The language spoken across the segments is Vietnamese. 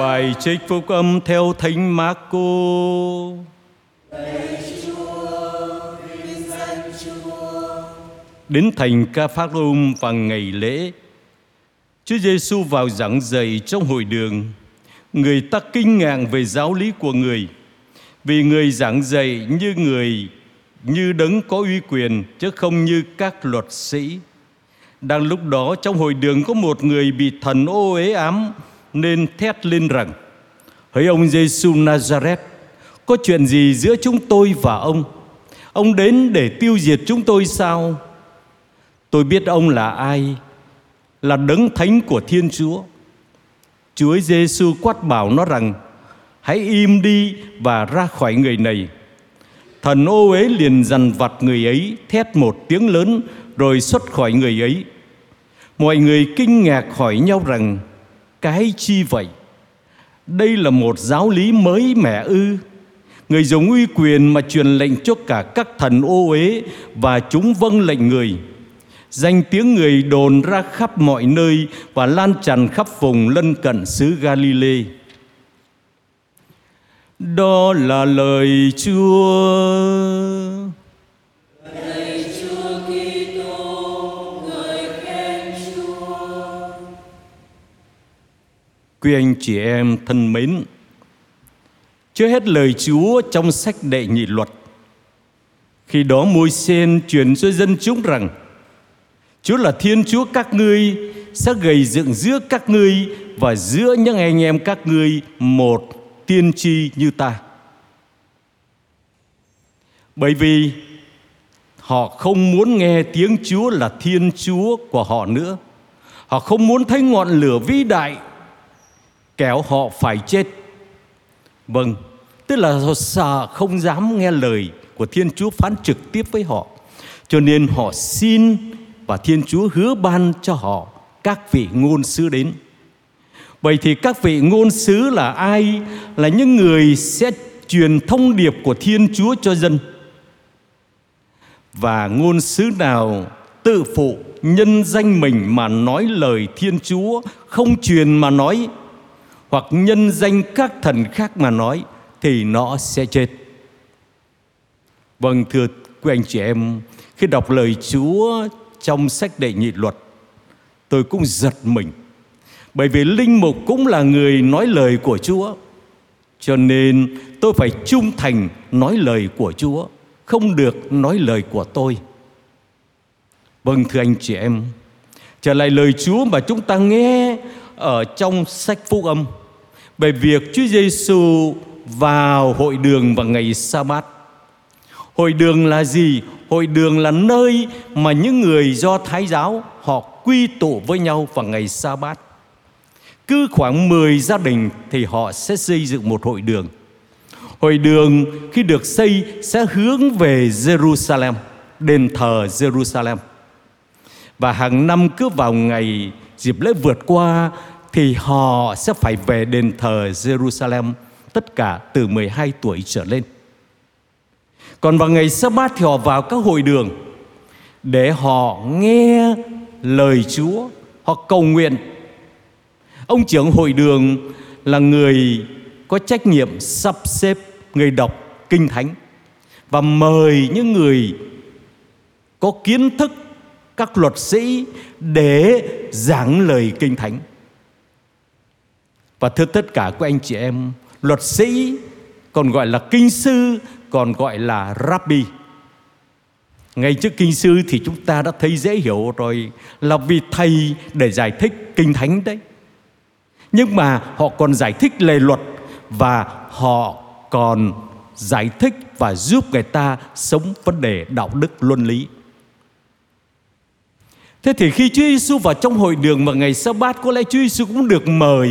Bài trích phúc âm theo Thánh Marco. Đến thành Ca Phác Rôm vào ngày lễ, Chúa Giêsu vào giảng dạy trong hội đường. Người ta kinh ngạc về giáo lý của người, vì người giảng dạy như người như đấng có uy quyền chứ không như các luật sĩ. Đang lúc đó trong hội đường có một người bị thần ô ế ám nên thét lên rằng: Hỡi ông Giêsu Nazareth, có chuyện gì giữa chúng tôi và ông? Ông đến để tiêu diệt chúng tôi sao? Tôi biết ông là ai, là đấng thánh của Thiên Chúa. Chúa Giêsu quát bảo nó rằng: Hãy im đi và ra khỏi người này. Thần ô ấy liền dằn vặt người ấy, thét một tiếng lớn rồi xuất khỏi người ấy. Mọi người kinh ngạc hỏi nhau rằng: cái chi vậy? Đây là một giáo lý mới mẻ ư? Người dùng uy quyền mà truyền lệnh cho cả các thần ô uế và chúng vâng lệnh người. Danh tiếng người đồn ra khắp mọi nơi và lan tràn khắp vùng lân cận xứ Galilee. Đó là lời Chúa. Quý anh chị em thân mến, chưa hết lời Chúa trong sách đệ nhị luật. Khi đó môi sen truyền cho dân chúng rằng Chúa là Thiên Chúa các ngươi sẽ gầy dựng giữa các ngươi và giữa những anh em các ngươi một tiên tri như ta. Bởi vì họ không muốn nghe tiếng Chúa là Thiên Chúa của họ nữa. Họ không muốn thấy ngọn lửa vĩ đại kéo họ phải chết. Vâng, tức là họ sợ không dám nghe lời của Thiên Chúa phán trực tiếp với họ. Cho nên họ xin và Thiên Chúa hứa ban cho họ các vị ngôn sứ đến. Vậy thì các vị ngôn sứ là ai? Là những người sẽ truyền thông điệp của Thiên Chúa cho dân. Và ngôn sứ nào tự phụ nhân danh mình mà nói lời Thiên Chúa, không truyền mà nói hoặc nhân danh các thần khác mà nói thì nó sẽ chết. Vâng thưa quý anh chị em, khi đọc lời Chúa trong sách đệ nhị luật, tôi cũng giật mình. Bởi vì linh mục cũng là người nói lời của Chúa. Cho nên tôi phải trung thành nói lời của Chúa, không được nói lời của tôi. Vâng thưa anh chị em, trở lại lời Chúa mà chúng ta nghe ở trong sách phúc âm về việc Chúa Giêsu vào hội đường vào ngày sa bát. Hội đường là gì? Hội đường là nơi mà những người do Thái giáo họ quy tụ với nhau vào ngày sa bát. Cứ khoảng 10 gia đình thì họ sẽ xây dựng một hội đường. Hội đường khi được xây sẽ hướng về Jerusalem, đền thờ Jerusalem. Và hàng năm cứ vào ngày dịp lễ vượt qua thì họ sẽ phải về đền thờ Jerusalem tất cả từ 12 tuổi trở lên. Còn vào ngày sa bát thì họ vào các hội đường để họ nghe lời Chúa, họ cầu nguyện. Ông trưởng hội đường là người có trách nhiệm sắp xếp người đọc kinh thánh và mời những người có kiến thức các luật sĩ để giảng lời kinh thánh. Và thưa tất cả các anh chị em, luật sĩ còn gọi là kinh sư, còn gọi là rabbi. Ngay trước kinh sư thì chúng ta đã thấy dễ hiểu rồi là vì thầy để giải thích kinh thánh đấy. Nhưng mà họ còn giải thích lề luật và họ còn giải thích và giúp người ta sống vấn đề đạo đức luân lý. Thế thì khi Chúa Giêsu vào trong hội đường mà ngày sa bát có lẽ Chúa Giêsu cũng được mời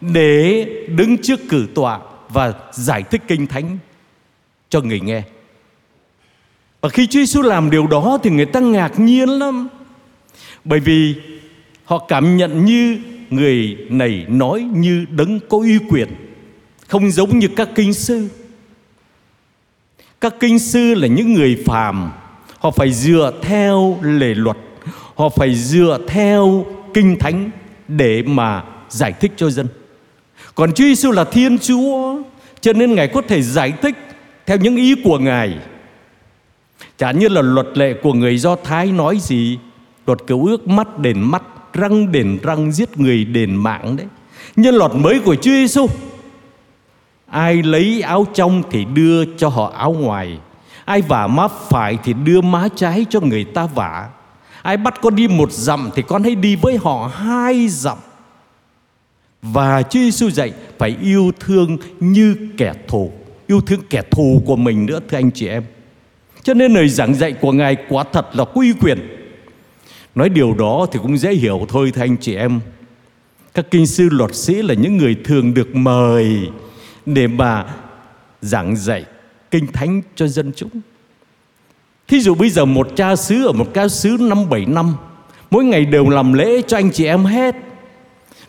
để đứng trước cử tọa và giải thích kinh thánh cho người nghe. Và khi Chúa Giêsu làm điều đó thì người ta ngạc nhiên lắm. Bởi vì họ cảm nhận như người này nói như đấng có uy quyền, không giống như các kinh sư. Các kinh sư là những người phàm, họ phải dựa theo lề luật, họ phải dựa theo kinh thánh để mà giải thích cho dân. Còn Chúa Giêsu là Thiên Chúa, cho nên Ngài có thể giải thích theo những ý của Ngài. Chả như là luật lệ của người Do Thái nói gì, luật cựu ước mắt đền mắt, răng đền răng, giết người đền mạng đấy. Nhân luật mới của Chúa Giêsu Ai lấy áo trong thì đưa cho họ áo ngoài Ai vả má phải thì đưa má trái cho người ta vả Ai bắt con đi một dặm thì con hãy đi với họ hai dặm. Và Chúa Giêsu dạy phải yêu thương như kẻ thù, Yêu thương kẻ thù của mình nữa, thưa anh chị em. Cho nên lời giảng dạy của Ngài quả thật là quy quyền. Nói điều đó thì cũng dễ hiểu thôi, thưa anh chị em. Các kinh sư luật sĩ là những người thường được mời Để mà giảng dạy kinh thánh cho dân chúng. Thí dụ bây giờ một cha xứ ở một ca xứ năm, bảy năm, Mỗi ngày đều làm lễ cho anh chị em hết.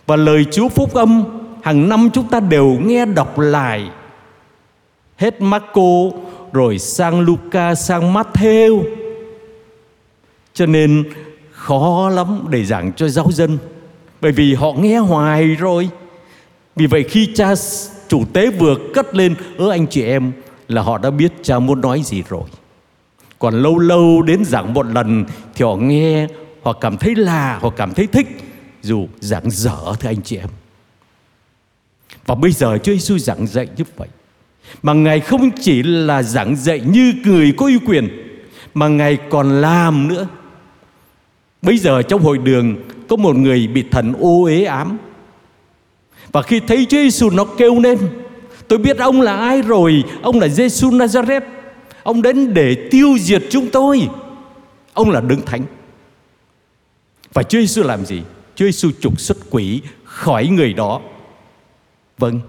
Và lời Chúa Phúc Âm, Hàng năm chúng ta đều nghe đọc lại. Hết Marco, Rồi sang Luca, sang Matthew. Cho nên khó lắm để giảng cho giáo dân, Bởi vì họ nghe hoài rồi. Vì vậy khi cha chủ tế vừa cất lên, Ơ, anh chị em, là họ đã biết cha muốn nói gì rồi còn lâu lâu đến giảng một lần thì họ nghe, họ cảm thấy là, họ cảm thấy thích. Dù giảng dở thưa anh chị em. Và bây giờ Chúa Giêsu giảng dạy như vậy. Mà ngài không chỉ là giảng dạy như người có uy quyền, mà ngài còn làm nữa. Bây giờ trong hội đường có một người bị thần ô ế ám. Và khi thấy Chúa Giêsu nó kêu lên, tôi biết ông là ai rồi, ông là Giêsu Nazareth. Ông đến để tiêu diệt chúng tôi Ông là đấng thánh Và Chúa Giêsu làm gì? Chúa Giêsu trục xuất quỷ khỏi người đó Vâng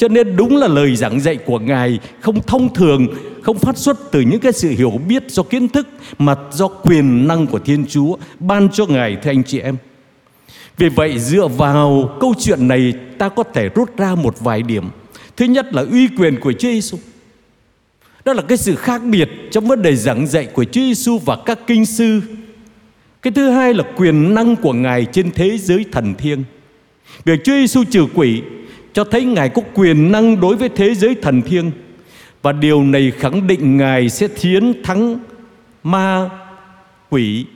cho nên đúng là lời giảng dạy của Ngài không thông thường, không phát xuất từ những cái sự hiểu biết do kiến thức mà do quyền năng của Thiên Chúa ban cho Ngài thưa anh chị em. Vì vậy dựa vào câu chuyện này ta có thể rút ra một vài điểm. Thứ nhất là uy quyền của Chúa Giêsu. Đó là cái sự khác biệt trong vấn đề giảng dạy của Chúa Giêsu và các kinh sư. Cái thứ hai là quyền năng của Ngài trên thế giới thần thiêng. Việc Chúa Giêsu trừ quỷ cho thấy Ngài có quyền năng đối với thế giới thần thiêng và điều này khẳng định Ngài sẽ chiến thắng ma, quỷ.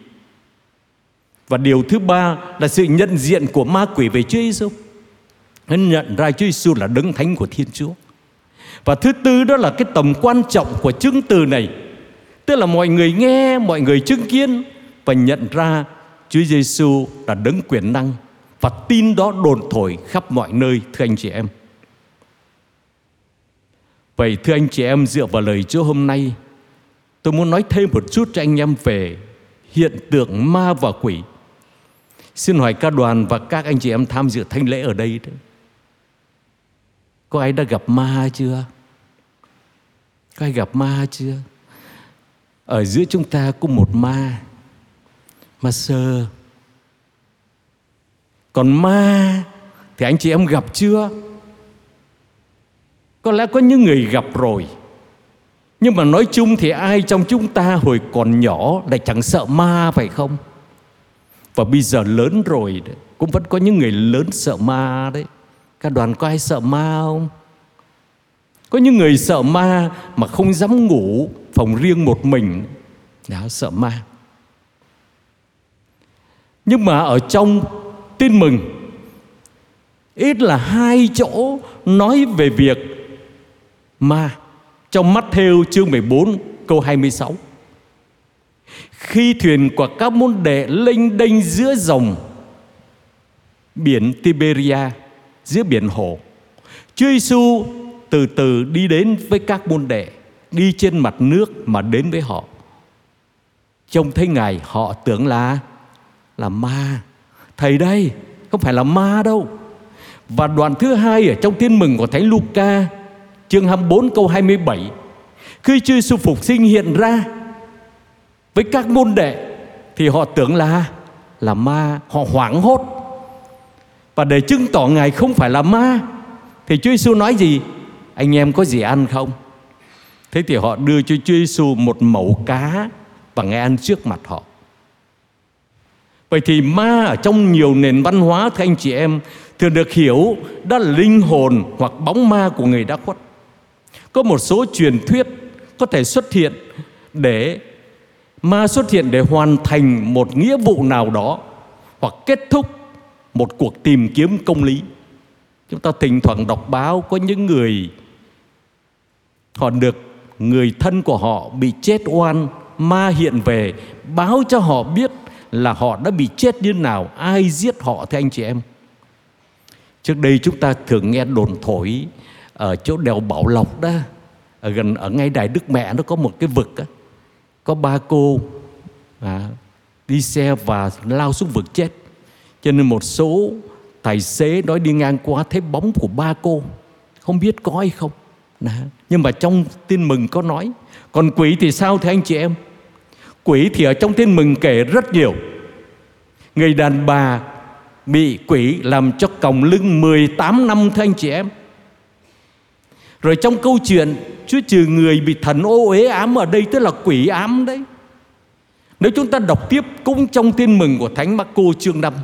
Và điều thứ ba là sự nhận diện của ma quỷ về Chúa Giêsu. Hắn nhận ra Chúa Giêsu là đấng thánh của Thiên Chúa. Và thứ tư đó là cái tầm quan trọng của chứng từ này. Tức là mọi người nghe, mọi người chứng kiến Và nhận ra Chúa Giêsu là đấng quyền năng Và tin đó đồn thổi khắp mọi nơi thưa anh chị em. Vậy thưa anh chị em dựa vào lời Chúa hôm nay Tôi muốn nói thêm một chút cho anh em về hiện tượng ma và quỷ. Xin hỏi ca đoàn và các anh chị em tham dự thanh lễ ở đây đấy. Có ai đã gặp ma chưa? Có ai gặp ma chưa? Ở giữa chúng ta có một ma Ma sơ Còn ma Thì anh chị em gặp chưa? Có lẽ có những người gặp rồi Nhưng mà nói chung thì ai trong chúng ta hồi còn nhỏ Lại chẳng sợ ma phải không? Và bây giờ lớn rồi đấy, Cũng vẫn có những người lớn sợ ma đấy các đoàn có ai sợ ma không? Có những người sợ ma mà không dám ngủ phòng riêng một mình. Đó, sợ ma. Nhưng mà ở trong tin mừng ít là hai chỗ nói về việc ma trong mắt theo chương 14 câu 26 khi thuyền của các môn đệ lênh đênh giữa dòng biển Tiberia giữa biển hồ. Chúa Giêsu từ từ đi đến với các môn đệ, đi trên mặt nước mà đến với họ. Trông thấy ngài, họ tưởng là là ma. Thầy đây, không phải là ma đâu. Và đoạn thứ hai ở trong tin mừng của Thánh Luca, chương 24 câu 27 khi Chúa Giêsu phục sinh hiện ra với các môn đệ, thì họ tưởng là là ma, họ hoảng hốt và để chứng tỏ ngài không phải là ma, thì Chúa Giêsu nói gì? Anh em có gì ăn không? Thế thì họ đưa cho Chúa Giêsu một mẩu cá và ngài ăn trước mặt họ. Vậy thì ma ở trong nhiều nền văn hóa, thưa anh chị em, thường được hiểu đó là linh hồn hoặc bóng ma của người đã khuất. Có một số truyền thuyết có thể xuất hiện để ma xuất hiện để hoàn thành một nghĩa vụ nào đó hoặc kết thúc một cuộc tìm kiếm công lý. Chúng ta thỉnh thoảng đọc báo có những người họ được người thân của họ bị chết oan ma hiện về báo cho họ biết là họ đã bị chết như nào ai giết họ thưa anh chị em trước đây chúng ta thường nghe đồn thổi ở chỗ đèo bảo lộc đó ở gần ở ngay đài đức mẹ nó có một cái vực đó, có ba cô à, đi xe và lao xuống vực chết cho nên một số tài xế nói đi ngang qua thấy bóng của ba cô. Không biết có hay không. Đó. nhưng mà trong tin mừng có nói, còn quỷ thì sao thưa anh chị em? Quỷ thì ở trong tin mừng kể rất nhiều. Người đàn bà bị quỷ làm cho còng lưng 18 năm thưa anh chị em. Rồi trong câu chuyện, Chúa trừ người bị thần ô uế ám ở đây, tức là quỷ ám đấy. Nếu chúng ta đọc tiếp cũng trong tin mừng của Thánh Marco chương 5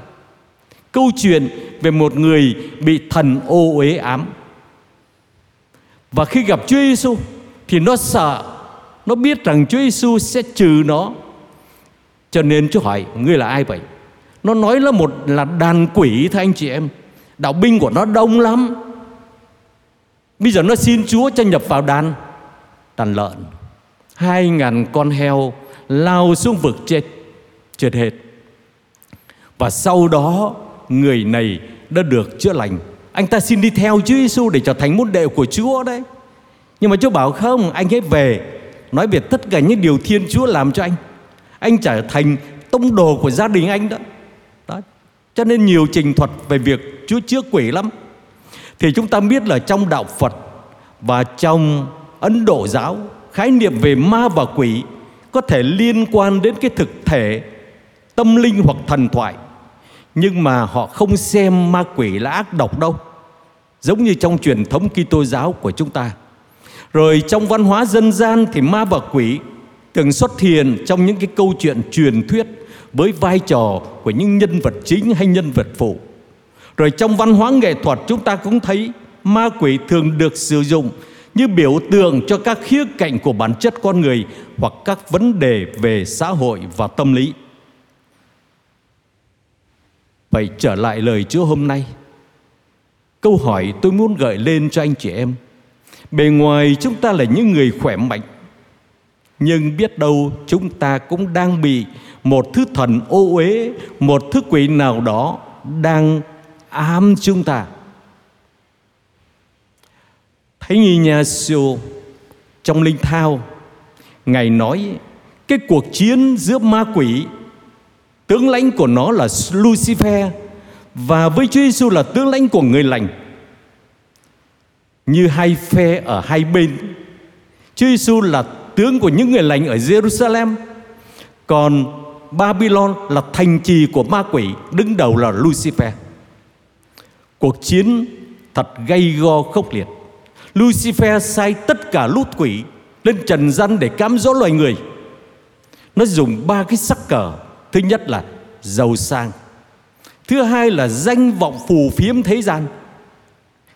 Câu chuyện về một người bị thần ô uế ám. Và khi gặp Chúa Giêsu thì nó sợ, Nó biết rằng Chúa Giêsu sẽ trừ nó. Cho nên Chúa hỏi, Ngươi là ai vậy? Nó nói là một, là đàn quỷ, thưa anh chị em. Đạo binh của nó đông lắm. Bây giờ nó xin Chúa cho nhập vào đàn Đàn lợn. Hai ngàn con heo lao xuống vực chết Chết hết. Và sau đó người này đã được chữa lành. Anh ta xin đi theo Chúa Giêsu để trở thành môn đệ của Chúa đấy. Nhưng mà Chúa bảo không, Anh hãy về, Nói về tất cả những điều Thiên Chúa làm cho anh. Anh trở thành tông đồ của gia đình anh đó. Đó Cho nên nhiều trình thuật về việc Chúa chữa quỷ lắm. Thì chúng ta biết là trong đạo Phật và trong Ấn Độ giáo, khái niệm về ma và quỷ có thể liên quan đến cái thực thể tâm linh hoặc thần thoại nhưng mà họ không xem ma quỷ là ác độc đâu. Giống như trong truyền thống Kitô giáo của chúng ta. Rồi trong văn hóa dân gian thì ma và quỷ thường xuất hiện trong những cái câu chuyện truyền thuyết với vai trò của những nhân vật chính hay nhân vật phụ. Rồi trong văn hóa nghệ thuật chúng ta cũng thấy ma quỷ thường được sử dụng như biểu tượng cho các khía cạnh của bản chất con người hoặc các vấn đề về xã hội và tâm lý. Vậy trở lại lời Chúa hôm nay. Câu hỏi tôi muốn gợi lên cho anh chị em. Bề ngoài chúng ta là những người khỏe mạnh, nhưng biết đâu chúng ta cũng đang bị một thứ thần ô uế, một thứ quỷ nào đó đang ám chúng ta Thánh Ignacio trong Linh Thao Ngài nói cái cuộc chiến giữa ma quỷ Tướng lãnh của nó là Lucifer, Và với Chúa Giêsu là tướng lãnh của người lành. Như hai phe ở hai bên, Chúa Giêsu là tướng của những người lành ở Jerusalem, Còn Babylon là thành trì của ma quỷ, Đứng đầu là Lucifer. Cuộc chiến thật gay go khốc liệt. Lucifer sai tất cả lút quỷ lên trần gian để cám dỗ loài người. Nó dùng ba cái sắc cờ Thứ nhất là giàu sang. Thứ hai là danh vọng phù phiếm thế gian.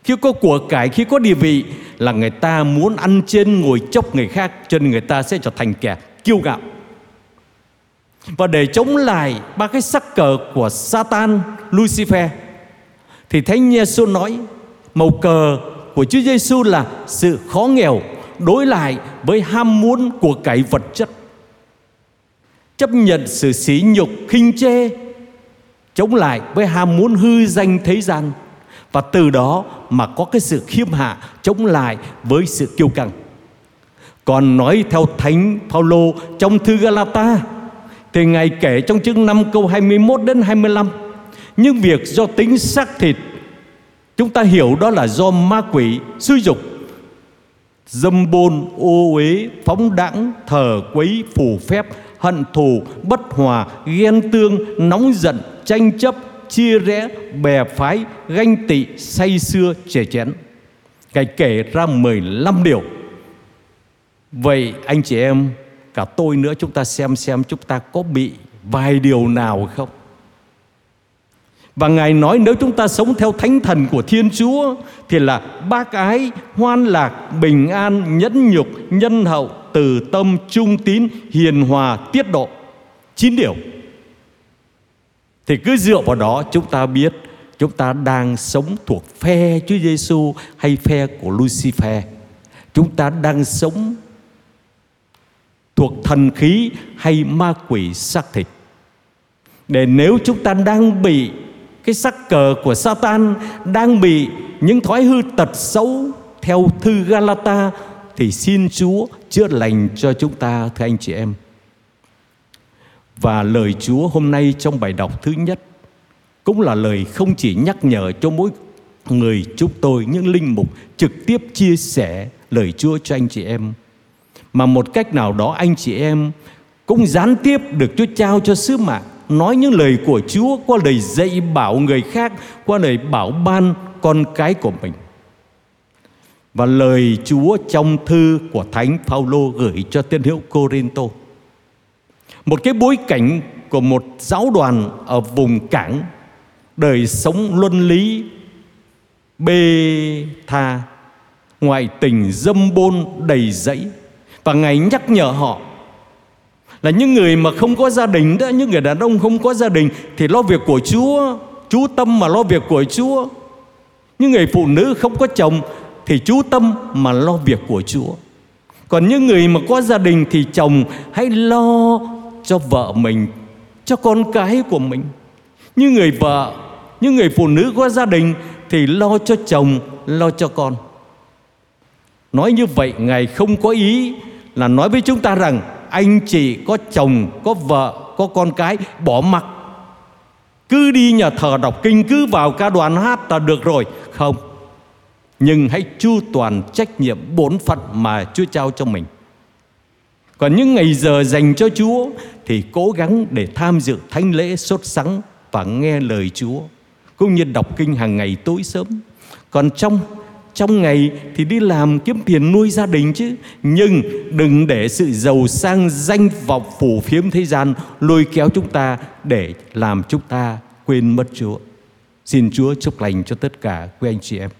Khi có của cải, khi có địa vị Là người ta muốn ăn trên ngồi chốc người khác Cho nên người ta sẽ trở thành kẻ kiêu ngạo. Và để chống lại ba cái sắc cờ của Satan, Lucifer thì Thánh Giêsu nói màu cờ của Chúa Giêsu là sự khó nghèo đối lại với ham muốn của cải vật chất. Chấp nhận sự sỉ nhục khinh chê chống lại với ham muốn hư danh thế gian và từ đó mà có cái sự khiêm hạ chống lại với sự kiêu căng. Còn nói theo Thánh Phaolô trong thư Galata thì Ngài kể trong chương 5 câu 21 đến 25 nhưng việc do tính xác thịt Chúng ta hiểu đó là do ma quỷ sử dục Dâm bôn, ô uế, phóng đẳng, thờ quấy, phù phép Hận thù, bất hòa, ghen tương, nóng giận, tranh chấp, chia rẽ, bè phái, ganh tị, say xưa, chè chén. Ngài kể ra 15 điều. Vậy anh chị em Cả tôi nữa chúng ta xem xem chúng ta có bị vài điều nào không? Và Ngài nói nếu chúng ta sống theo thánh thần của Thiên Chúa thì là bác ái, hoan lạc, bình an, nhẫn nhục, nhân hậu, từ tâm, trung tín, hiền hòa, tiết độ. Chín điều. Thì cứ dựa vào đó chúng ta biết chúng ta đang sống thuộc phe Chúa Giêsu hay phe của Lucifer. Chúng ta đang sống thuộc thần khí hay ma quỷ xác thịt. Để nếu chúng ta đang bị cái sắc cờ của Satan đang bị những thói hư tật xấu theo thư Galata thì xin Chúa chữa lành cho chúng ta thưa anh chị em. Và lời Chúa hôm nay trong bài đọc thứ nhất cũng là lời không chỉ nhắc nhở cho mỗi người chúng tôi những linh mục trực tiếp chia sẻ lời Chúa cho anh chị em mà một cách nào đó anh chị em cũng gián tiếp được Chúa trao cho sứ mạng nói những lời của Chúa qua lời dạy bảo người khác, qua lời bảo ban con cái của mình. Và lời Chúa trong thư của Thánh Phaolô gửi cho tiên hữu Corinto. Một cái bối cảnh của một giáo đoàn ở vùng cảng đời sống luân lý bê tha ngoại tình dâm bôn đầy dẫy và ngài nhắc nhở họ là những người mà không có gia đình đó, những người đàn ông không có gia đình thì lo việc của Chúa, chú tâm mà lo việc của Chúa những người phụ nữ không có chồng thì chú tâm mà lo việc của Chúa. Còn những người mà có gia đình thì chồng hãy lo cho vợ mình, cho con cái của mình. Như người vợ như người phụ nữ có gia đình thì lo cho chồng, lo cho con. Nói như vậy, ngài không có ý là nói với chúng ta rằng anh chị có chồng, có vợ, có con cái, bỏ mặc. Cứ đi nhà thờ đọc kinh, cứ vào ca đoàn hát là được rồi. Không nhưng hãy chu toàn trách nhiệm bổn phận mà Chúa trao cho mình. Còn những ngày giờ dành cho Chúa thì cố gắng để tham dự thánh lễ sốt sắng và nghe lời Chúa, cũng như đọc kinh hàng ngày tối sớm. Còn trong trong ngày thì đi làm kiếm tiền nuôi gia đình chứ. Nhưng đừng để sự giàu sang danh vọng phủ phiếm thế gian lôi kéo chúng ta để làm chúng ta quên mất Chúa. Xin Chúa chúc lành cho tất cả quý anh chị em.